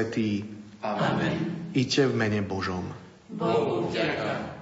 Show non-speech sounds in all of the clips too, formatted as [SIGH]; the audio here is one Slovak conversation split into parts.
Svetý. Amen. Iďte v mene Božom. Bohu vďaka.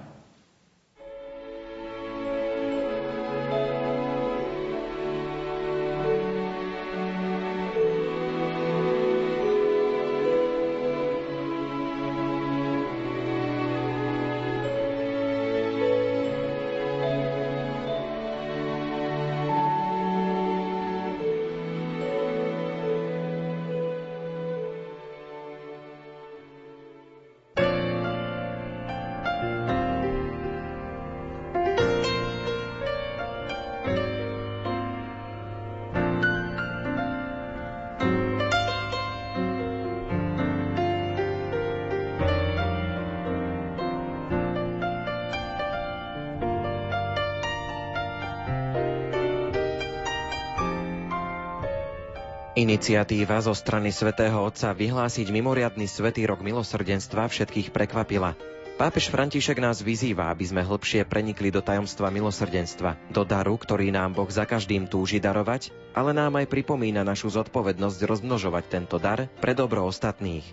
Iniciatíva zo strany svätého Otca vyhlásiť mimoriadny svetý rok milosrdenstva všetkých prekvapila. Pápež František nás vyzýva, aby sme hlbšie prenikli do tajomstva milosrdenstva, do daru, ktorý nám Boh za každým túži darovať, ale nám aj pripomína našu zodpovednosť rozmnožovať tento dar pre dobro ostatných.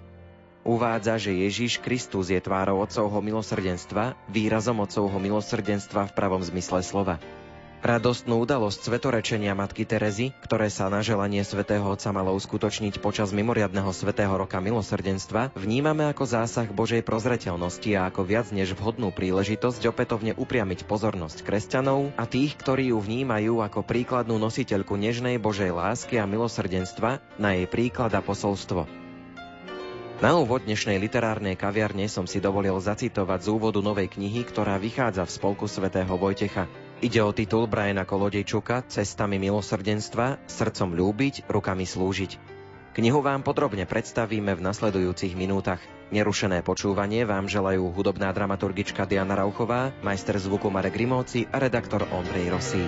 Uvádza, že Ježiš Kristus je tvárou Otcovho milosrdenstva, výrazom Otcovho milosrdenstva v pravom zmysle slova. Radostnú udalosť svetorečenia matky Terezy, ktoré sa na želanie svätého Otca malo uskutočniť počas mimoriadného svätého roka milosrdenstva, vnímame ako zásah Božej prozreteľnosti a ako viac než vhodnú príležitosť opätovne upriamiť pozornosť kresťanov a tých, ktorí ju vnímajú ako príkladnú nositeľku nežnej Božej lásky a milosrdenstva na jej príklad a posolstvo. Na úvod dnešnej literárnej kaviarne som si dovolil zacitovať z úvodu novej knihy, ktorá vychádza v spolku svätého Vojtecha. Ide o titul Briana Kolodejčuka Cestami milosrdenstva, srdcom ľúbiť, rukami slúžiť. Knihu vám podrobne predstavíme v nasledujúcich minútach. Nerušené počúvanie vám želajú hudobná dramaturgička Diana Rauchová, majster zvuku Marek Rimóci a redaktor Ondrej Rosí.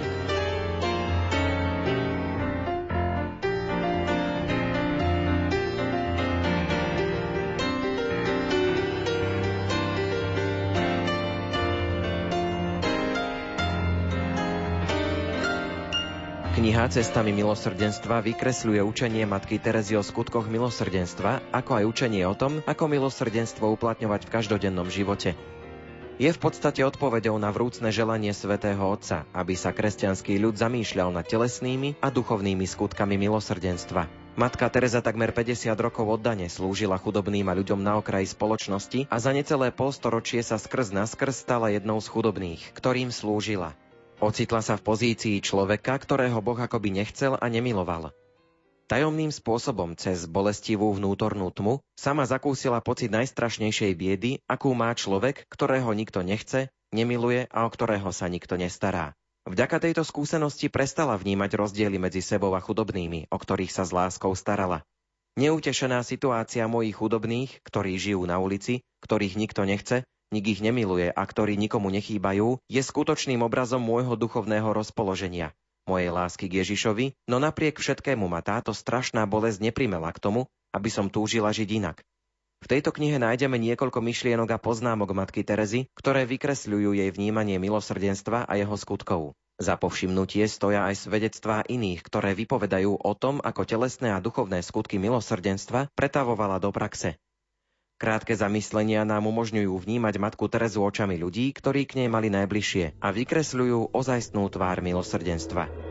Kniha Cestami milosrdenstva vykresľuje učenie matky Terezy o skutkoch milosrdenstva, ako aj učenie o tom, ako milosrdenstvo uplatňovať v každodennom živote. Je v podstate odpoveďou na vrúcne želanie svätého Otca, aby sa kresťanský ľud zamýšľal nad telesnými a duchovnými skutkami milosrdenstva. Matka Teresa takmer 50 rokov oddane slúžila chudobným a ľuďom na okraji spoločnosti a za necelé polstoročie sa skrz naskrz stala jednou z chudobných, ktorým slúžila. Ocitla sa v pozícii človeka, ktorého Boh akoby nechcel a nemiloval. Tajomným spôsobom cez bolestivú vnútornú tmu sama zakúsila pocit najstrašnejšej biedy, akú má človek, ktorého nikto nechce, nemiluje a o ktorého sa nikto nestará. Vďaka tejto skúsenosti prestala vnímať rozdiely medzi sebou a chudobnými, o ktorých sa s láskou starala. Neutešená situácia mojich chudobných, ktorí žijú na ulici, ktorých nikto nechce, nik ich nemiluje a ktorí nikomu nechýbajú, je skutočným obrazom môjho duchovného rozpoloženia, mojej lásky k Ježišovi, no napriek všetkému ma táto strašná bolesť neprimela k tomu, aby som túžila žiť inak. V tejto knihe nájdeme niekoľko myšlienok a poznámok matky Terezy, ktoré vykresľujú jej vnímanie milosrdenstva a jeho skutkov. Za povšimnutie stoja aj svedectvá iných, ktoré vypovedajú o tom, ako telesné a duchovné skutky milosrdenstva pretavovala do praxe. Krátke zamyslenia nám umožňujú vnímať matku Terezu očami ľudí, ktorí k nej mali najbližšie a vykresľujú ozajstnú tvár milosrdenstva.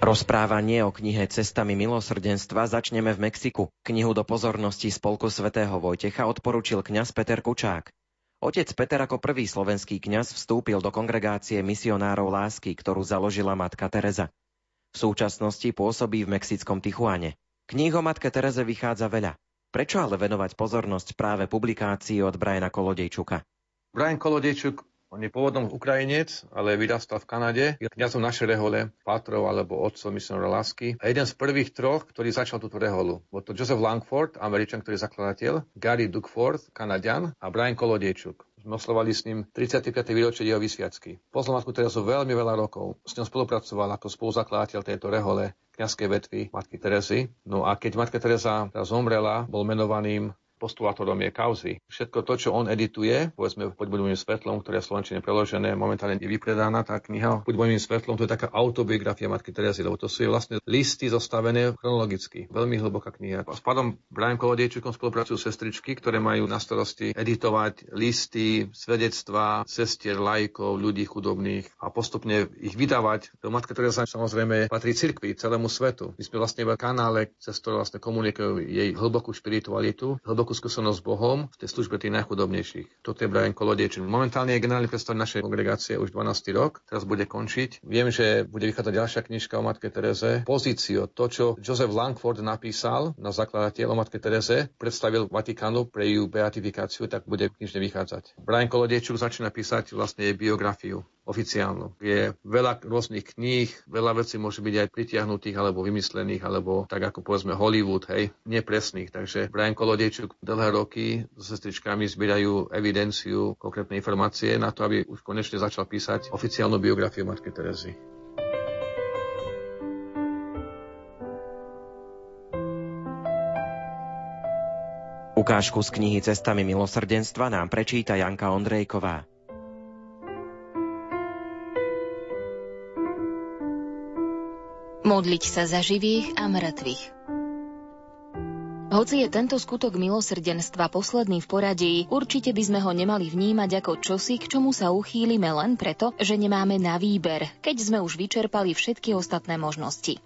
Rozprávanie o knihe Cestami milosrdenstva začneme v Mexiku. Knihu do pozornosti Spolku svätého Vojtecha odporučil kňaz Peter Kučák. Otec Peter ako prvý slovenský kňaz vstúpil do kongregácie misionárov lásky, ktorú založila matka Teresa. V súčasnosti pôsobí v mexickom Tichuane. Kníh o matke Tereze vychádza veľa. Prečo ale venovať pozornosť práve publikácii od Briana Kolodejčuka? Brian Kolodejčuk on je pôvodom Ukrajinec, ale vyrastal v Kanade. Je kniazom našej rehole, patrov alebo otcom misionera lásky. A jeden z prvých troch, ktorý začal túto reholu. Bol to Joseph Langford, Američan, ktorý je zakladateľ, Gary Duckford, Kanadian a Brian Kolodiečuk. Oslovali s ním 35. výročie jeho vysviacky. Poznal Matku Terezu veľmi veľa rokov. S ňou spolupracoval ako spoluzakladateľ tejto rehole kňazskej vetvy Matky Terezy. No a keď Matka Teresa zomrela, bol menovaným postulátorom je kauzy. Všetko to, čo on edituje, povedzme pod môjim svetlom, ktoré je v Slovenčine preložené, momentálne je vypredaná tá kniha. Pod môjim svetlom to je taká autobiografia Matky Terezy, lebo to sú vlastne listy zostavené chronologicky. Veľmi hlboká kniha. S pádom Brian Kolodiečukom spolupracujú sestričky, ktoré majú na starosti editovať listy, svedectvá, sestier, lajkov, ľudí chudobných a postupne ich vydávať. To Matka Teresa samozrejme patrí cirkvi, celému svetu. My sme vlastne v kanále, cez ktoré vlastne komunikujú jej hlbokú spiritualitu, hlbokú veľkú skúsenosť s Bohom v tej službe tých najchudobnejších. Toto je Brian Kolodiečin. Momentálne je generálny predstav našej kongregácie už 12. rok, teraz bude končiť. Viem, že bude vychádzať ďalšia knižka o Matke Tereze. Pozíciu, to, čo Joseph Langford napísal na zakladateľ o Matke Tereze, predstavil Vatikánu pre ju beatifikáciu, tak bude knižne vychádzať. Brian Kolodiečuk začína písať vlastne jej biografiu oficiálnu. Je veľa rôznych kníh, veľa vecí môže byť aj pritiahnutých alebo vymyslených, alebo tak ako povedzme Hollywood, hej, nepresných. Takže Brian Kolodiečuk dlhé roky s sestričkami zbierajú evidenciu, konkrétne informácie na to, aby už konečne začal písať oficiálnu biografiu Matky Terezy. Ukážku z knihy Cestami milosrdenstva nám prečíta Janka Ondrejková. Modliť sa za živých a mŕtvych. Hoci je tento skutok milosrdenstva posledný v poradí, určite by sme ho nemali vnímať ako čosi, k čomu sa uchýlime len preto, že nemáme na výber, keď sme už vyčerpali všetky ostatné možnosti.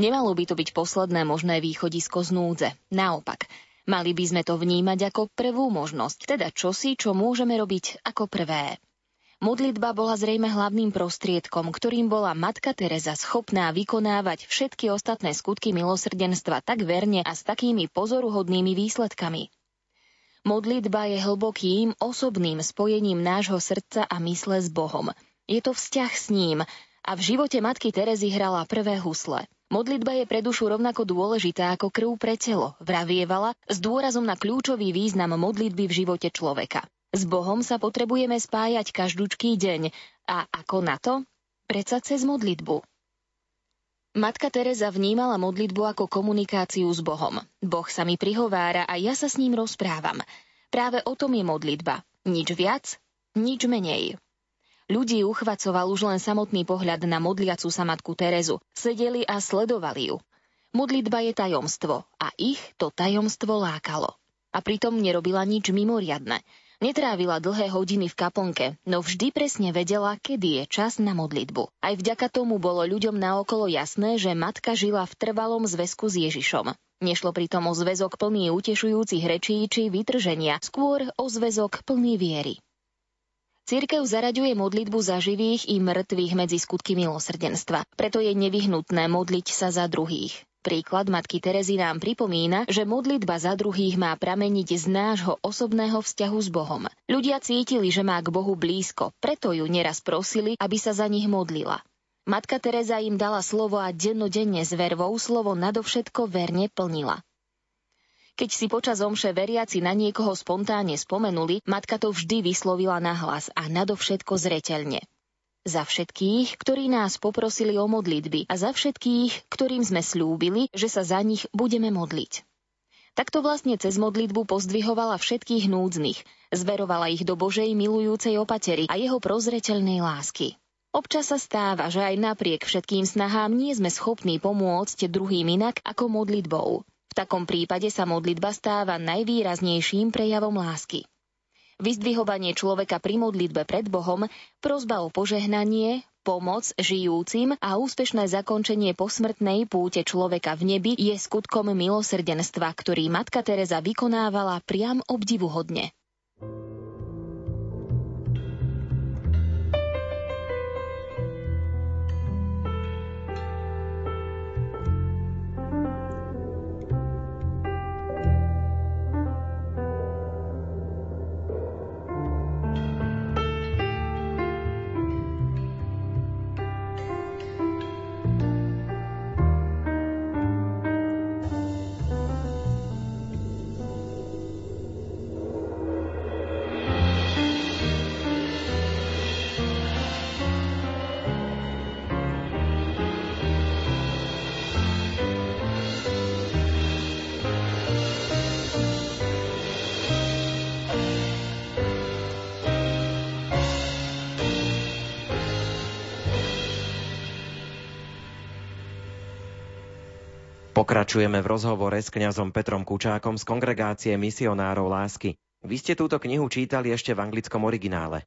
Nemalo by to byť posledné možné východisko z núdze. Naopak, mali by sme to vnímať ako prvú možnosť, teda čosi, čo môžeme robiť ako prvé. Modlitba bola zrejme hlavným prostriedkom, ktorým bola Matka Teresa schopná vykonávať všetky ostatné skutky milosrdenstva tak verne a s takými pozoruhodnými výsledkami. Modlitba je hlbokým, osobným spojením nášho srdca a mysle s Bohom. Je to vzťah s ním a v živote Matky Terezy hrala prvé husle. Modlitba je pre dušu rovnako dôležitá ako krv pre telo, vravievala, s dôrazom na kľúčový význam modlitby v živote človeka. S Bohom sa potrebujeme spájať každúčký deň. A ako na to? Preca cez modlitbu. Matka Teresa vnímala modlitbu ako komunikáciu s Bohom. Boh sa mi prihovára a ja sa s ním rozprávam. Práve o tom je modlitba. Nič viac, nič menej. Ľudí uchvacoval už len samotný pohľad na modliacu sa matku Terezu. Sedeli a sledovali ju. Modlitba je tajomstvo a ich to tajomstvo lákalo. A pritom nerobila nič mimoriadne. Netrávila dlhé hodiny v kaplnke, no vždy presne vedela, kedy je čas na modlitbu. Aj vďaka tomu bolo ľuďom naokolo jasné, že matka žila v trvalom zväzku s Ježišom. Nešlo pritom o zväzok plný utešujúcich rečí či vytrženia, skôr o zväzok plný viery. Cirkev zaraďuje modlitbu za živých i mŕtvych medzi skutky milosrdenstva, preto je nevyhnutné modliť sa za druhých. Príklad matky Terezy nám pripomína, že modlitba za druhých má prameniť z nášho osobného vzťahu s Bohom. Ľudia cítili, že má k Bohu blízko, preto ju neraz prosili, aby sa za nich modlila. Matka Teresa im dala slovo a dennodenne s vervou slovo nadovšetko verne plnila. Keď si počas omše veriaci na niekoho spontánne spomenuli, matka to vždy vyslovila nahlas a nadovšetko zreteľne. Za všetkých, ktorí nás poprosili o modlitby a za všetkých, ktorým sme slúbili, že sa za nich budeme modliť. Takto vlastne cez modlitbu pozdvihovala všetkých núdznych, zverovala ich do Božej milujúcej opatery a jeho prozreteľnej lásky. Občas sa stáva, že aj napriek všetkým snahám nie sme schopní pomôcť druhým inak ako modlitbou. V takom prípade sa modlitba stáva najvýraznejším prejavom lásky vyzdvihovanie človeka pri modlitbe pred Bohom, prozba o požehnanie, pomoc žijúcim a úspešné zakončenie posmrtnej púte človeka v nebi je skutkom milosrdenstva, ktorý matka Teresa vykonávala priam obdivuhodne. Pokračujeme v rozhovore s kňazom Petrom Kučákom z kongregácie misionárov lásky. Vy ste túto knihu čítali ešte v anglickom originále.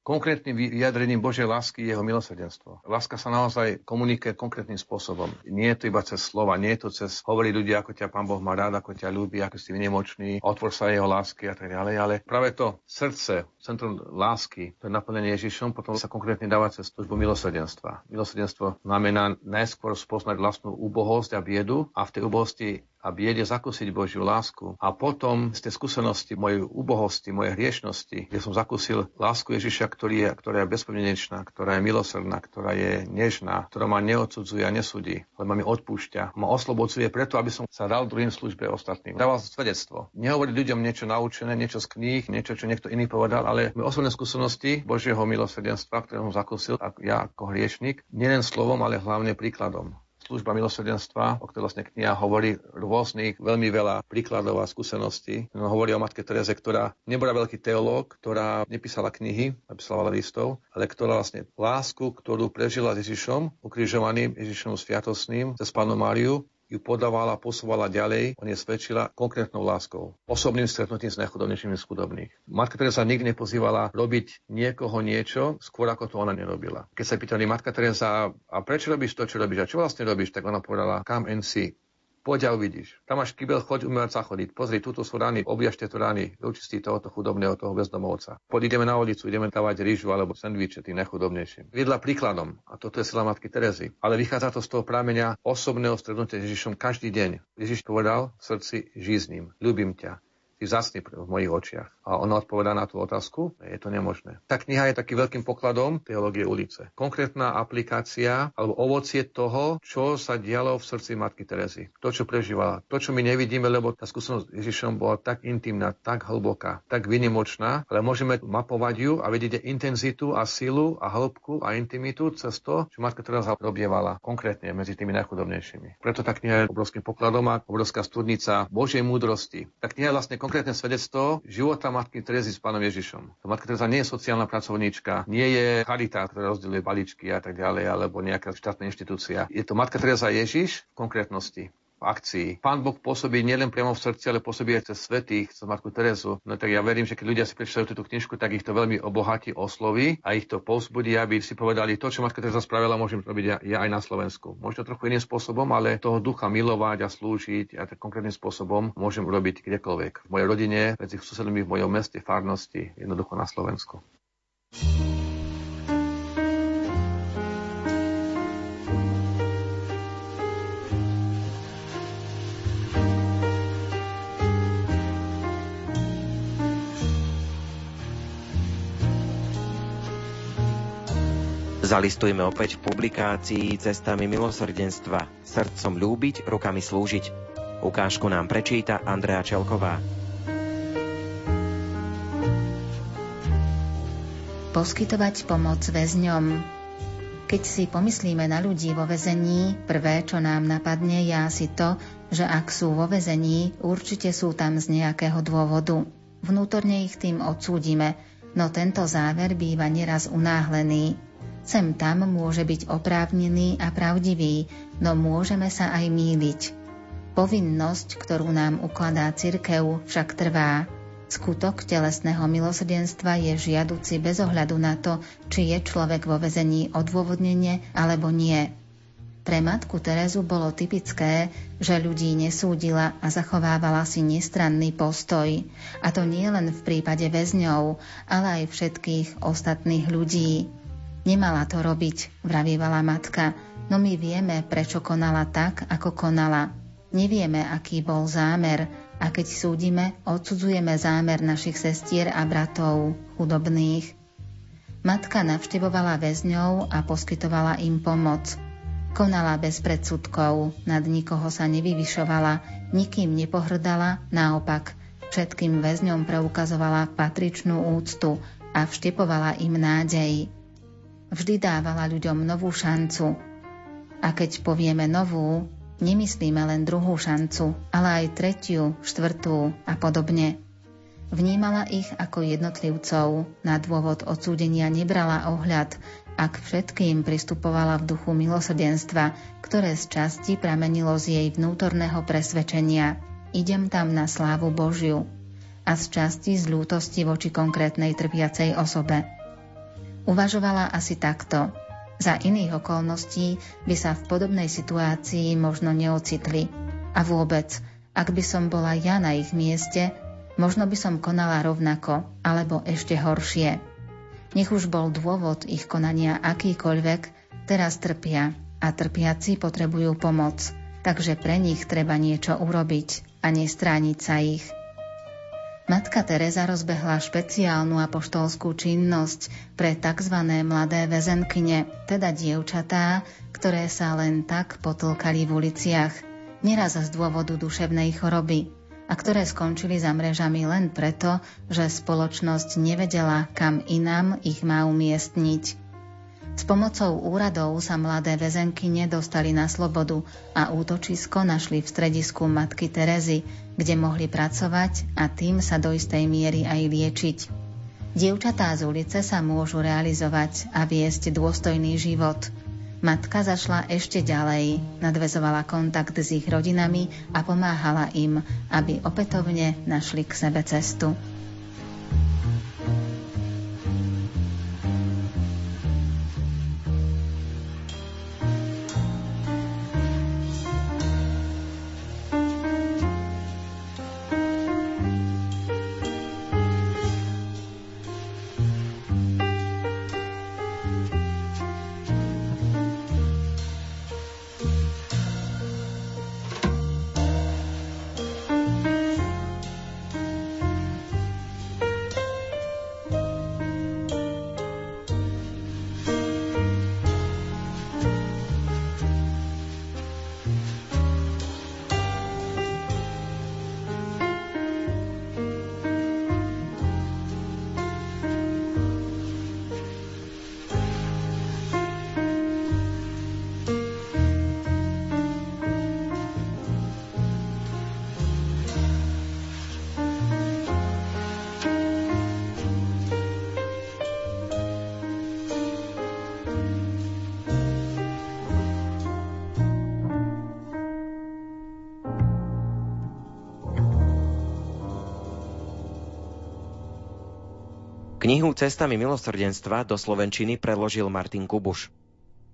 Konkrétnym vyjadrením Božej lásky je jeho milosrdenstvo. Láska sa naozaj komunikuje konkrétnym spôsobom. Nie je to iba cez slova, nie je to cez hovorí ľudia, ako ťa Pán Boh má rád, ako ťa ľúbi, ako si nemočný, otvor sa jeho lásky a tak ďalej. Ale práve to srdce, centrum lásky, to je naplnenie Ježišom, potom sa konkrétne dáva cez službu milosrdenstva. Milosrdenstvo znamená najskôr spoznať vlastnú úbohosť a biedu a v tej úbohosti a biede zakúsiť Božiu lásku. A potom z tej skúsenosti mojej úbohosti, mojej hriešnosti, kde som zakúsil lásku Ježiša, ktorý je, ktorá je bezpodmienečná, ktorá je milosrdná, ktorá je nežná, ktorá ma neodsudzuje a nesudí, ma mi odpúšťa. Ma oslobodzuje preto, aby som sa dal druhým službe ostatným. Dával svedectvo. Nehovorí ľuďom niečo naučené, niečo z kníh, niečo, čo niekto iný povedal, ale osobné skúsenosti Božieho milosrdenstva, ktoré som zakúsil ja ako hriešnik, nielen slovom, ale hlavne príkladom služba milosrdenstva, o ktorej vlastne kniha hovorí rôznych, veľmi veľa príkladov a skúseností. No, hovorí o matke Tereze, ktorá nebola veľký teológ, ktorá nepísala knihy, napísala veľa listov, ale ktorá vlastne lásku, ktorú prežila s Ježišom, ukrižovaným Ježišom sviatosným, cez Pánu Máriu, ju podávala, posúvala ďalej, on je svedčila konkrétnou láskou, osobným stretnutím s najchudobnejšími z chudobných. Matka Teresa nikdy nepozývala robiť niekoho niečo, skôr ako to ona nerobila. Keď sa pýtali Matka Teresa, a prečo robíš to, čo robíš, a čo vlastne robíš, tak ona povedala, come and see. Poď a uvidíš. Tam máš kybel, choď umývať sa chodiť. Pozri, túto sú rány, objaž tieto rány, vyčistí tohoto chudobného, toho bezdomovca. Poď ideme na ulicu, ideme dávať rýžu alebo sendviče tým najchudobnejším. Viedla príkladom, a toto je sila matky Terezy. Ale vychádza to z toho prámenia osobného strednutia s Ježišom každý deň. Ježiš povedal v srdci, žij s ním, ľúbim ťa, si vzácný v mojich očiach. A ona odpovedá na tú otázku, je to nemožné. Tá kniha je takým veľkým pokladom teológie ulice. Konkrétna aplikácia alebo ovocie toho, čo sa dialo v srdci Matky Terezy. To, čo prežívala. To, čo my nevidíme, lebo tá skúsenosť s Ježišom bola tak intimná, tak hlboká, tak vynimočná, ale môžeme mapovať ju a vedieť intenzitu a silu a hĺbku a intimitu cez to, čo Matka Teresa robievala konkrétne medzi tými najchudobnejšími. Preto tá kniha je obrovským pokladom a obrovská studnica Božej múdrosti. Tá kniha je vlastne konkrétne svedectvo života matky Terezy s pánom Ježišom. Matka Teresa nie je sociálna pracovníčka, nie je charita, ktorá rozdeľuje balíčky a tak ďalej, alebo nejaká štátna inštitúcia. Je to matka Teresa Ježiš v konkrétnosti v akcii. Pán Boh pôsobí nielen priamo v srdci, ale pôsobí aj cez svetých, cez Matku Terezu. No tak ja verím, že keď ľudia si prečítajú túto knižku, tak ich to veľmi obohatí, osloví a ich to povzbudí, aby si povedali, to, čo Matka Teresa spravila, môžem robiť ja, aj na Slovensku. Možno trochu iným spôsobom, ale toho ducha milovať a slúžiť a tak konkrétnym spôsobom môžem urobiť kdekoľvek. V mojej rodine, medzi susedmi v mojom meste, farnosti, jednoducho na Slovensku. Zalistujme opäť v publikácii Cestami milosrdenstva Srdcom ľúbiť, rukami slúžiť. Ukážku nám prečíta Andrea Čelková. Poskytovať pomoc väzňom Keď si pomyslíme na ľudí vo väzení, prvé, čo nám napadne, je asi to, že ak sú vo väzení, určite sú tam z nejakého dôvodu. Vnútorne ich tým odsúdime, no tento záver býva neraz unáhlený. Sem tam môže byť oprávnený a pravdivý, no môžeme sa aj míliť. Povinnosť, ktorú nám ukladá cirkev, však trvá. Skutok telesného milosrdenstva je žiaduci bez ohľadu na to, či je človek vo vezení odôvodnenie alebo nie. Pre matku Terezu bolo typické, že ľudí nesúdila a zachovávala si nestranný postoj. A to nie len v prípade väzňov, ale aj všetkých ostatných ľudí. Nemala to robiť, vravievala matka, no my vieme, prečo konala tak, ako konala. Nevieme, aký bol zámer a keď súdime, odsudzujeme zámer našich sestier a bratov, chudobných. Matka navštevovala väzňov a poskytovala im pomoc. Konala bez predsudkov, nad nikoho sa nevyvyšovala, nikým nepohrdala, naopak, všetkým väzňom preukazovala patričnú úctu a vštepovala im nádej vždy dávala ľuďom novú šancu. A keď povieme novú, nemyslíme len druhú šancu, ale aj tretiu, štvrtú a podobne. Vnímala ich ako jednotlivcov, na dôvod odsúdenia nebrala ohľad, a k všetkým pristupovala v duchu milosrdenstva, ktoré z časti pramenilo z jej vnútorného presvedčenia. Idem tam na slávu Božiu a z časti z ľútosti voči konkrétnej trpiacej osobe. Uvažovala asi takto. Za iných okolností by sa v podobnej situácii možno neocitli. A vôbec, ak by som bola ja na ich mieste, možno by som konala rovnako, alebo ešte horšie. Nech už bol dôvod ich konania akýkoľvek, teraz trpia a trpiaci potrebujú pomoc, takže pre nich treba niečo urobiť a nestrániť sa ich. Matka Teresa rozbehla špeciálnu apoštolskú činnosť pre tzv. mladé väzenkyne, teda dievčatá, ktoré sa len tak potlkali v uliciach, neraz z dôvodu duševnej choroby a ktoré skončili za mrežami len preto, že spoločnosť nevedela, kam inám ich má umiestniť. S pomocou úradov sa mladé väzenky nedostali na slobodu a útočisko našli v stredisku matky Terezy, kde mohli pracovať a tým sa do istej miery aj liečiť. Dievčatá z ulice sa môžu realizovať a viesť dôstojný život – Matka zašla ešte ďalej, nadvezovala kontakt s ich rodinami a pomáhala im, aby opätovne našli k sebe cestu. Knihu Cestami milosrdenstva do Slovenčiny preložil Martin Kubuš.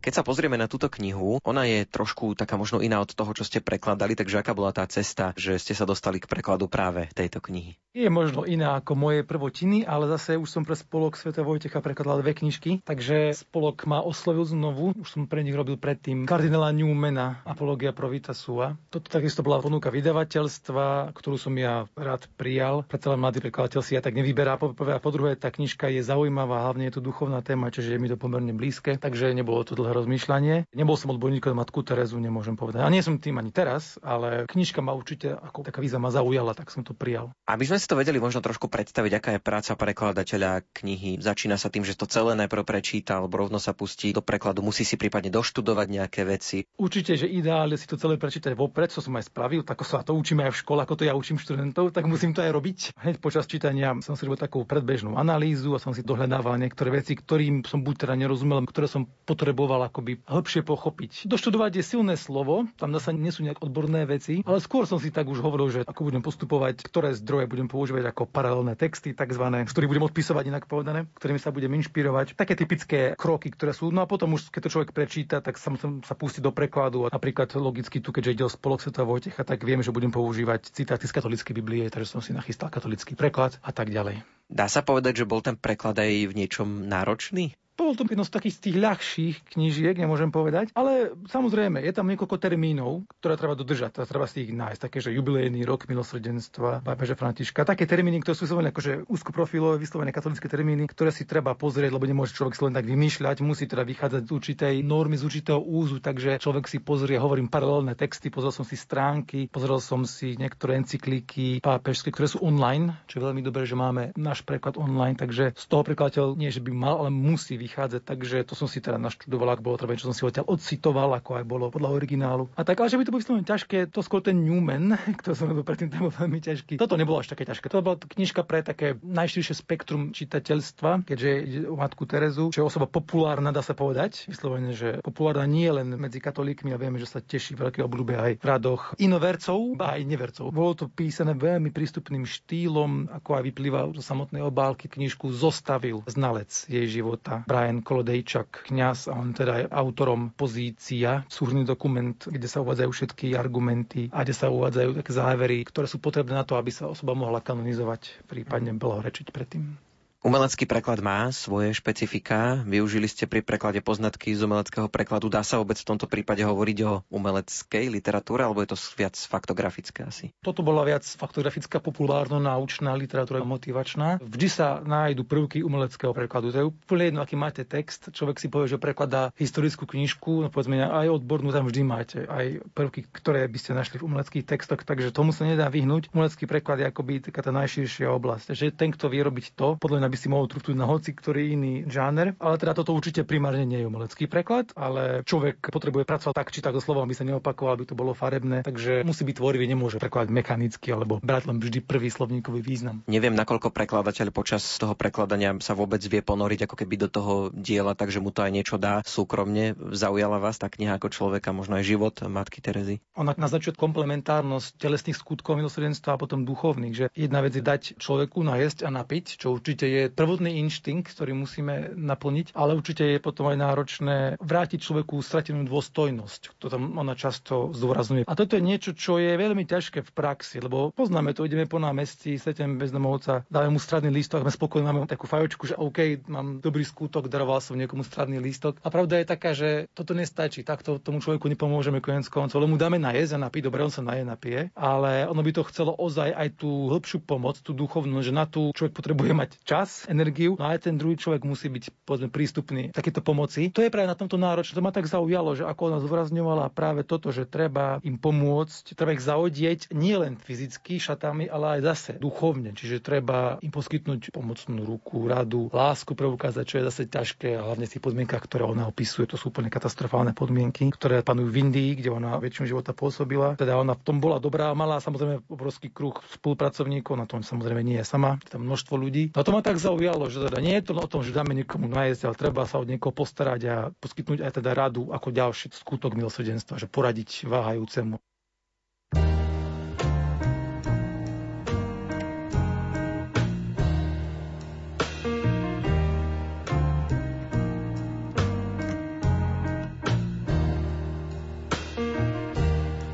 Keď sa pozrieme na túto knihu, ona je trošku taká možno iná od toho, čo ste prekladali, takže aká bola tá cesta, že ste sa dostali k prekladu práve tejto knihy? Je možno iná ako moje prvotiny, ale zase už som pre spolok Sveta Vojtecha prekladal dve knižky, takže spolok ma oslovil znovu. Už som pre nich robil predtým kardinála Newmana Apologia Provita Sua. Toto takisto bola ponuka vydavateľstva, ktorú som ja rád prijal. Predsa len mladý prekladateľ si ja tak nevyberá. Po prvé a po druhé, tá knižka je zaujímavá, hlavne je to duchovná téma, čiže je mi to pomerne blízke, takže nebolo to dlhé rozmýšľanie. Nebol som odborník na matku Terezu, nemôžem povedať. A nie som tým ani teraz, ale knižka ma určite ako taká víza ma zaujala, tak som to prijal. Aby sme si to vedeli možno trošku predstaviť, aká je práca prekladateľa knihy. Začína sa tým, že to celé najprv prečíta, alebo rovno sa pustí do prekladu, musí si prípadne doštudovať nejaké veci. Určite, že ideálne si to celé prečítať vopred, čo som aj spravil, tak sa to učíme aj v škole, ako to ja učím študentov, tak musím to aj robiť. Hneď počas čítania som si robil takú predbežnú analýzu a som si dohľadával niektoré veci, ktorým som buď teda nerozumel, ktoré som potreboval akoby hĺbšie pochopiť. Doštudovať je silné slovo, tam zase nie sú nejak odborné veci, ale skôr som si tak už hovoril, že ako budem postupovať, ktoré zdroje budem používať ako paralelné texty, takzvané, z ktorých budem odpisovať inak povedané, ktorými sa budem inšpirovať. Také typické kroky, ktoré sú. No a potom už, keď to človek prečíta, tak sa sa pustiť do prekladu. A napríklad logicky tu, keďže ide o spolok Sveta Vojtecha, tak viem, že budem používať citáty z katolíckej Biblie, takže som si nachystal katolický preklad a tak ďalej. Dá sa povedať, že bol ten preklad aj v niečom náročný? Bol to jedno z takých z tých ľahších knížiek, nemôžem povedať, ale samozrejme, je tam niekoľko termínov, ktoré treba dodržať, teda treba si ich nájsť, také, že jubilejný rok milosrdenstva pápeža Františka, také termíny, ktoré sú vyslovené akože úzkoprofilové, vyslovené katolické termíny, ktoré si treba pozrieť, lebo nemôže človek si len tak vymýšľať, musí teda vychádzať z určitej normy, z určitého úzu, takže človek si pozrie, hovorím paralelné texty, pozrel som si stránky, pozrel som si niektoré encyklíky pápežské, ktoré sú online, čo je veľmi dobré, že máme náš preklad online, takže z toho prekladateľ nie, že by mal, ale musí vychádzať, takže to som si teda naštudoval, ak bolo treba, čo som si odtiaľ odcitoval, ako aj bolo podľa originálu. A tak, ale že by to bolo ťažké, to skôr ten Newman, [LAUGHS] ktorý som robil predtým, to bol veľmi ťažký. Toto nebolo až také ťažké. To bola knižka pre také najširšie spektrum čitateľstva, keďže ide o matku Terezu, čo je osoba populárna, dá sa povedať. Vyslovene, že populárna nie len medzi katolíkmi, a vieme, že sa teší veľké obľúbe aj v radoch inovercov, a aj nevercov. Bolo to písané veľmi prístupným štýlom, ako aj vyplýva zo samotnej obálky knižku zostavil znalec jej života. Brian Kolodejčak, kňaz, a on teda je autorom pozícia, súhrný dokument, kde sa uvádzajú všetky argumenty a kde sa uvádzajú také závery, ktoré sú potrebné na to, aby sa osoba mohla kanonizovať, prípadne blahorečiť predtým. Umelecký preklad má svoje špecifika. Využili ste pri preklade poznatky z umeleckého prekladu. Dá sa vôbec v tomto prípade hovoriť o umeleckej literatúre, alebo je to viac faktografické asi? Toto bola viac faktografická, populárno-naučná literatúra, motivačná. Vždy sa nájdu prvky umeleckého prekladu. To je úplne jedno, aký máte text. Človek si povie, že prekladá historickú knižku, no povedzme aj odbornú, tam vždy máte aj prvky, ktoré by ste našli v umeleckých textoch, takže tomu sa nedá vyhnúť. Umelecký preklad je akoby taká tá najširšia oblasť. Že ten, kto vie robiť to, podľa mňa by si mohol trúknuť na hoci ktorý iný žáner. Ale teda toto určite primárne nie je umelecký preklad, ale človek potrebuje pracovať tak či tak so slovom, aby sa neopakoval, aby to bolo farebné. Takže musí byť tvorivý, nemôže prekladať mechanicky alebo brať len vždy prvý slovníkový význam. Neviem, nakoľko prekladateľ počas toho prekladania sa vôbec vie ponoriť ako keby do toho diela, takže mu to aj niečo dá súkromne. Zaujala vás tá kniha ako človeka, možno aj život matky Terezy? Ona naznačuje komplementárnosť telesných skutkov milosrdenstva a potom duchovných, že jedna vec je dať človeku najesť a napiť, čo určite je prvotný inštinkt, ktorý musíme naplniť, ale určite je potom aj náročné vrátiť človeku stratenú dôstojnosť. To tam ona často zdôrazňuje. A toto je niečo, čo je veľmi ťažké v praxi, lebo poznáme to, ideme po námestí, stretneme bezdomovca, dáme mu stradný lístok, sme spokojní, máme takú fajočku, že OK, mám dobrý skútok, daroval som niekomu stradný lístok. A pravda je taká, že toto nestačí, takto tomu človeku nepomôžeme koniec koncov, lebo mu dáme na jesť a napiť, dobre, on sa naje, napije, ale ono by to chcelo ozaj aj tú hĺbšiu pomoc, tú duchovnú, že na tú človek potrebuje mať čas, energiu, no aj ten druhý človek musí byť povedzme, prístupný takéto pomoci. To je práve na tomto náročné. To ma tak zaujalo, že ako ona zvrazňovala práve toto, že treba im pomôcť, treba ich zaodieť nielen fyzicky šatami, ale aj zase duchovne. Čiže treba im poskytnúť pomocnú ruku, radu, lásku preukázať, čo je zase ťažké hlavne v tých podmienkach, ktoré ona opisuje. To sú úplne katastrofálne podmienky, ktoré panujú v Indii, kde ona väčšinu života pôsobila. Teda ona v tom bola dobrá, mala samozrejme obrovský kruh spolupracovníkov, na tom samozrejme nie je sama, tam množstvo ľudí. No to ma tak zaujalo, že teda nie je to o tom, že dáme niekomu najesť, ale treba sa od niekoho postarať a poskytnúť aj teda radu ako ďalší skutok milosrdenstva, že poradiť váhajúcemu.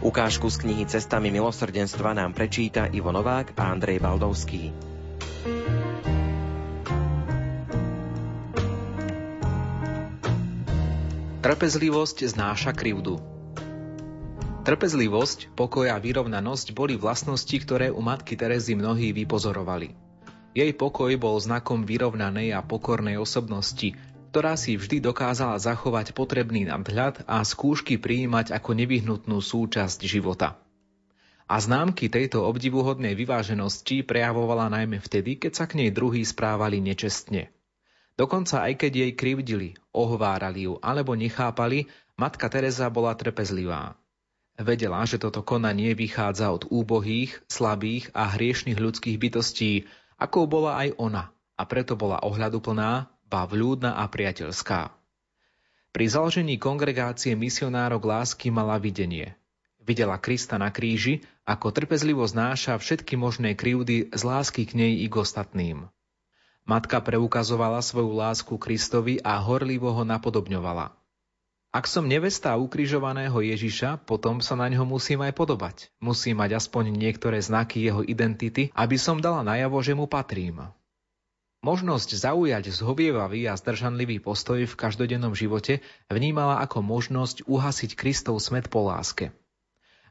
Ukážku z knihy Cestami milosrdenstva nám prečíta Ivo Novák a Andrej Baldovský. Trpezlivosť znáša krivdu. Trpezlivosť, pokoj a vyrovnanosť boli vlastnosti, ktoré u matky Terezy mnohí vypozorovali. Jej pokoj bol znakom vyrovnanej a pokornej osobnosti, ktorá si vždy dokázala zachovať potrebný nadhľad a skúšky prijímať ako nevyhnutnú súčasť života. A známky tejto obdivuhodnej vyváženosti prejavovala najmä vtedy, keď sa k nej druhí správali nečestne – Dokonca aj keď jej krivdili, ohovárali ju alebo nechápali, matka Teresa bola trpezlivá. Vedela, že toto konanie vychádza od úbohých, slabých a hriešných ľudských bytostí, akou bola aj ona, a preto bola ohľaduplná, ba vľúdna a priateľská. Pri založení kongregácie misionárok lásky mala videnie. Videla Krista na kríži, ako trpezlivo znáša všetky možné krivdy z lásky k nej i k ostatným. Matka preukazovala svoju lásku Kristovi a horlivo ho napodobňovala. Ak som nevesta ukrižovaného Ježiša, potom sa na ňo musím aj podobať. Musím mať aspoň niektoré znaky jeho identity, aby som dala najavo, že mu patrím. Možnosť zaujať zhovievavý a zdržanlivý postoj v každodennom živote vnímala ako možnosť uhasiť Kristov smet po láske.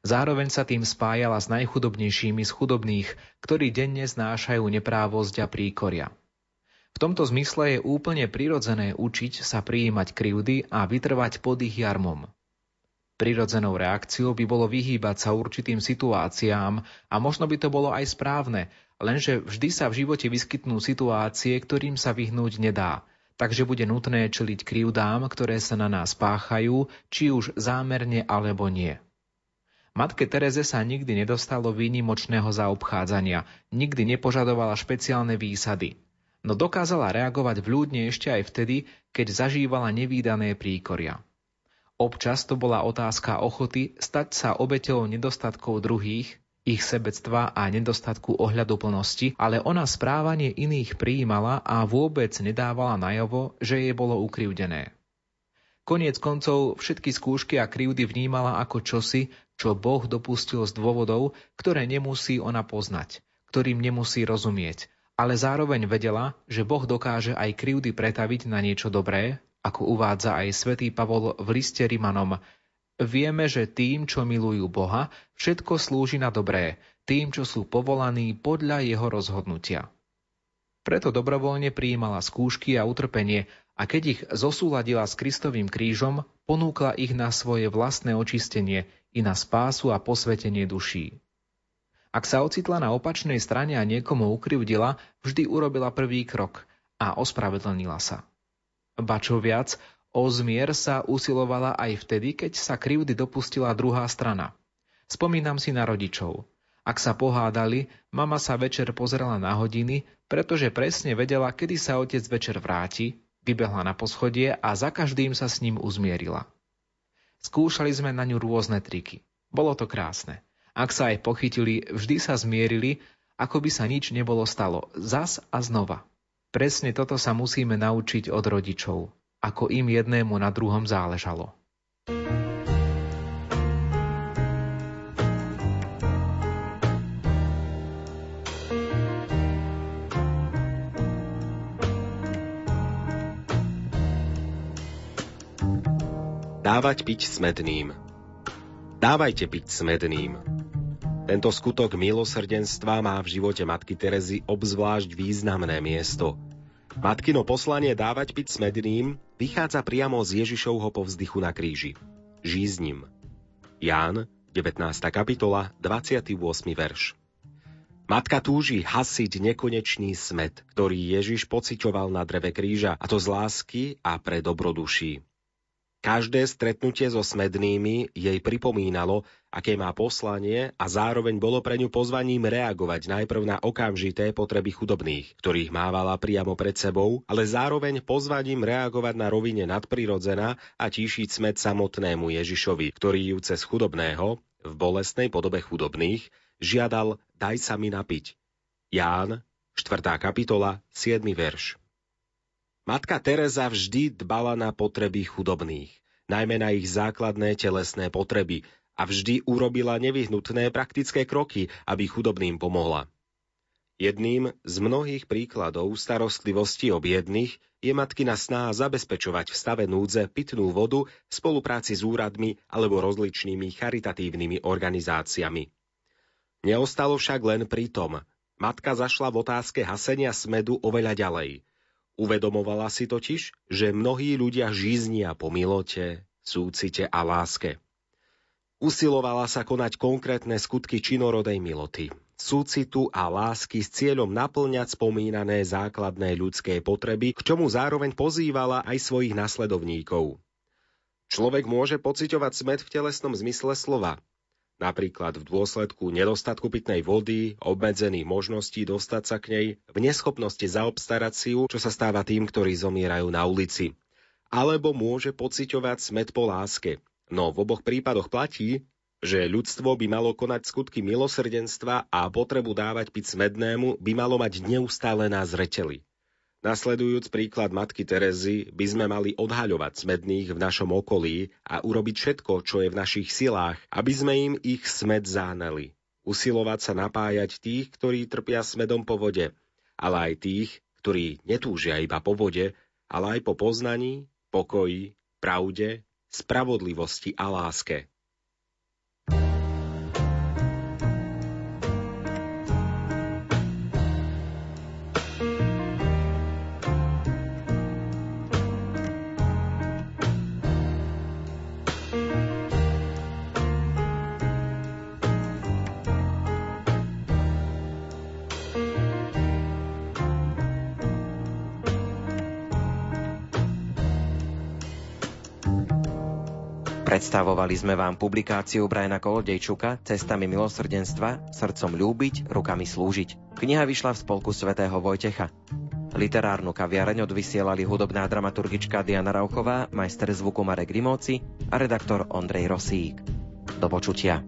Zároveň sa tým spájala s najchudobnejšími z chudobných, ktorí denne znášajú neprávosť a príkoria. V tomto zmysle je úplne prirodzené učiť sa prijímať krivdy a vytrvať pod ich jarmom. Prirodzenou reakciou by bolo vyhýbať sa určitým situáciám a možno by to bolo aj správne, lenže vždy sa v živote vyskytnú situácie, ktorým sa vyhnúť nedá. takže bude nutné čeliť krivdám, ktoré sa na nás páchajú, či už zámerne alebo nie. Matke Tereze sa nikdy nedostalo výnimočného zaobchádzania, nikdy nepožadovala špeciálne výsady, no dokázala reagovať vľúdne ešte aj vtedy, keď zažívala nevýdané príkoria. Občas to bola otázka ochoty stať sa obeťou nedostatkov druhých, ich sebectva a nedostatku ohľaduplnosti, ale ona správanie iných prijímala a vôbec nedávala najavo, že jej bolo ukrivdené. Koniec koncov všetky skúšky a krivdy vnímala ako čosi, čo Boh dopustil z dôvodov, ktoré nemusí ona poznať, ktorým nemusí rozumieť, ale zároveň vedela, že Boh dokáže aj krivdy pretaviť na niečo dobré, ako uvádza aj svätý Pavol v liste Rimanom, Vieme, že tým, čo milujú Boha, všetko slúži na dobré, tým, čo sú povolaní podľa jeho rozhodnutia. Preto dobrovoľne prijímala skúšky a utrpenie a keď ich zosúladila s Kristovým krížom, ponúkla ich na svoje vlastné očistenie i na spásu a posvetenie duší. Ak sa ocitla na opačnej strane a niekomu ukrivdila, vždy urobila prvý krok a ospravedlnila sa. Ba čo viac, O zmier sa usilovala aj vtedy, keď sa krivdy dopustila druhá strana. Spomínam si na rodičov. Ak sa pohádali, mama sa večer pozerala na hodiny, pretože presne vedela, kedy sa otec večer vráti, vybehla na poschodie a za každým sa s ním uzmierila. Skúšali sme na ňu rôzne triky. Bolo to krásne. Ak sa aj pochytili, vždy sa zmierili, ako by sa nič nebolo stalo. Zas a znova. Presne toto sa musíme naučiť od rodičov ako im jednému na druhom záležalo. Dávať piť smedným. Dávajte piť smedným. Tento skutok milosrdenstva má v živote matky Terezy obzvlášť významné miesto – Matkino poslanie dávať piť smedným vychádza priamo z Ježišovho povzdychu na kríži. Žij s ním. Ján, 19. kapitola, 28. verš. Matka túži hasiť nekonečný smet, ktorý Ježiš pociťoval na dreve kríža, a to z lásky a pre dobroduší. Každé stretnutie so smednými jej pripomínalo, aké má poslanie a zároveň bolo pre ňu pozvaním reagovať najprv na okamžité potreby chudobných, ktorých mávala priamo pred sebou, ale zároveň pozvaním reagovať na rovine nadprirodzená a tíšiť smet samotnému Ježišovi, ktorý ju cez chudobného, v bolestnej podobe chudobných, žiadal daj sa mi napiť. Ján, 4. kapitola, 7. verš. Matka Teresa vždy dbala na potreby chudobných, najmä na ich základné telesné potreby a vždy urobila nevyhnutné praktické kroky, aby chudobným pomohla. Jedným z mnohých príkladov starostlivosti o biedných je matkina snaha zabezpečovať v stave núdze pitnú vodu v spolupráci s úradmi alebo rozličnými charitatívnymi organizáciami. Neostalo však len pri tom. Matka zašla v otázke hasenia smedu oveľa ďalej – Uvedomovala si totiž, že mnohí ľudia žiznia po milote, súcite a láske. Usilovala sa konať konkrétne skutky činorodej miloty, súcitu a lásky s cieľom naplňať spomínané základné ľudské potreby, k čomu zároveň pozývala aj svojich nasledovníkov. Človek môže pociťovať smet v telesnom zmysle slova, napríklad v dôsledku nedostatku pitnej vody, obmedzených možností dostať sa k nej, v neschopnosti zaobstarať si ju, čo sa stáva tým, ktorí zomierajú na ulici. Alebo môže pociťovať smet po láske. No v oboch prípadoch platí, že ľudstvo by malo konať skutky milosrdenstva a potrebu dávať piť smednému by malo mať neustále na zreteli. Nasledujúc príklad matky Terezy, by sme mali odhaľovať smedných v našom okolí a urobiť všetko, čo je v našich silách, aby sme im ich smed zánali. Usilovať sa napájať tých, ktorí trpia smedom po vode, ale aj tých, ktorí netúžia iba po vode, ale aj po poznaní, pokoji, pravde, spravodlivosti a láske. Predstavovali sme vám publikáciu Briana Koldejčuka Cestami milosrdenstva, srdcom ľúbiť, rukami slúžiť. Kniha vyšla v spolku svätého Vojtecha. Literárnu kaviareň odvysielali hudobná dramaturgička Diana Rauchová, majster zvuku Marek Rimóci a redaktor Ondrej Rosík. Do počutia.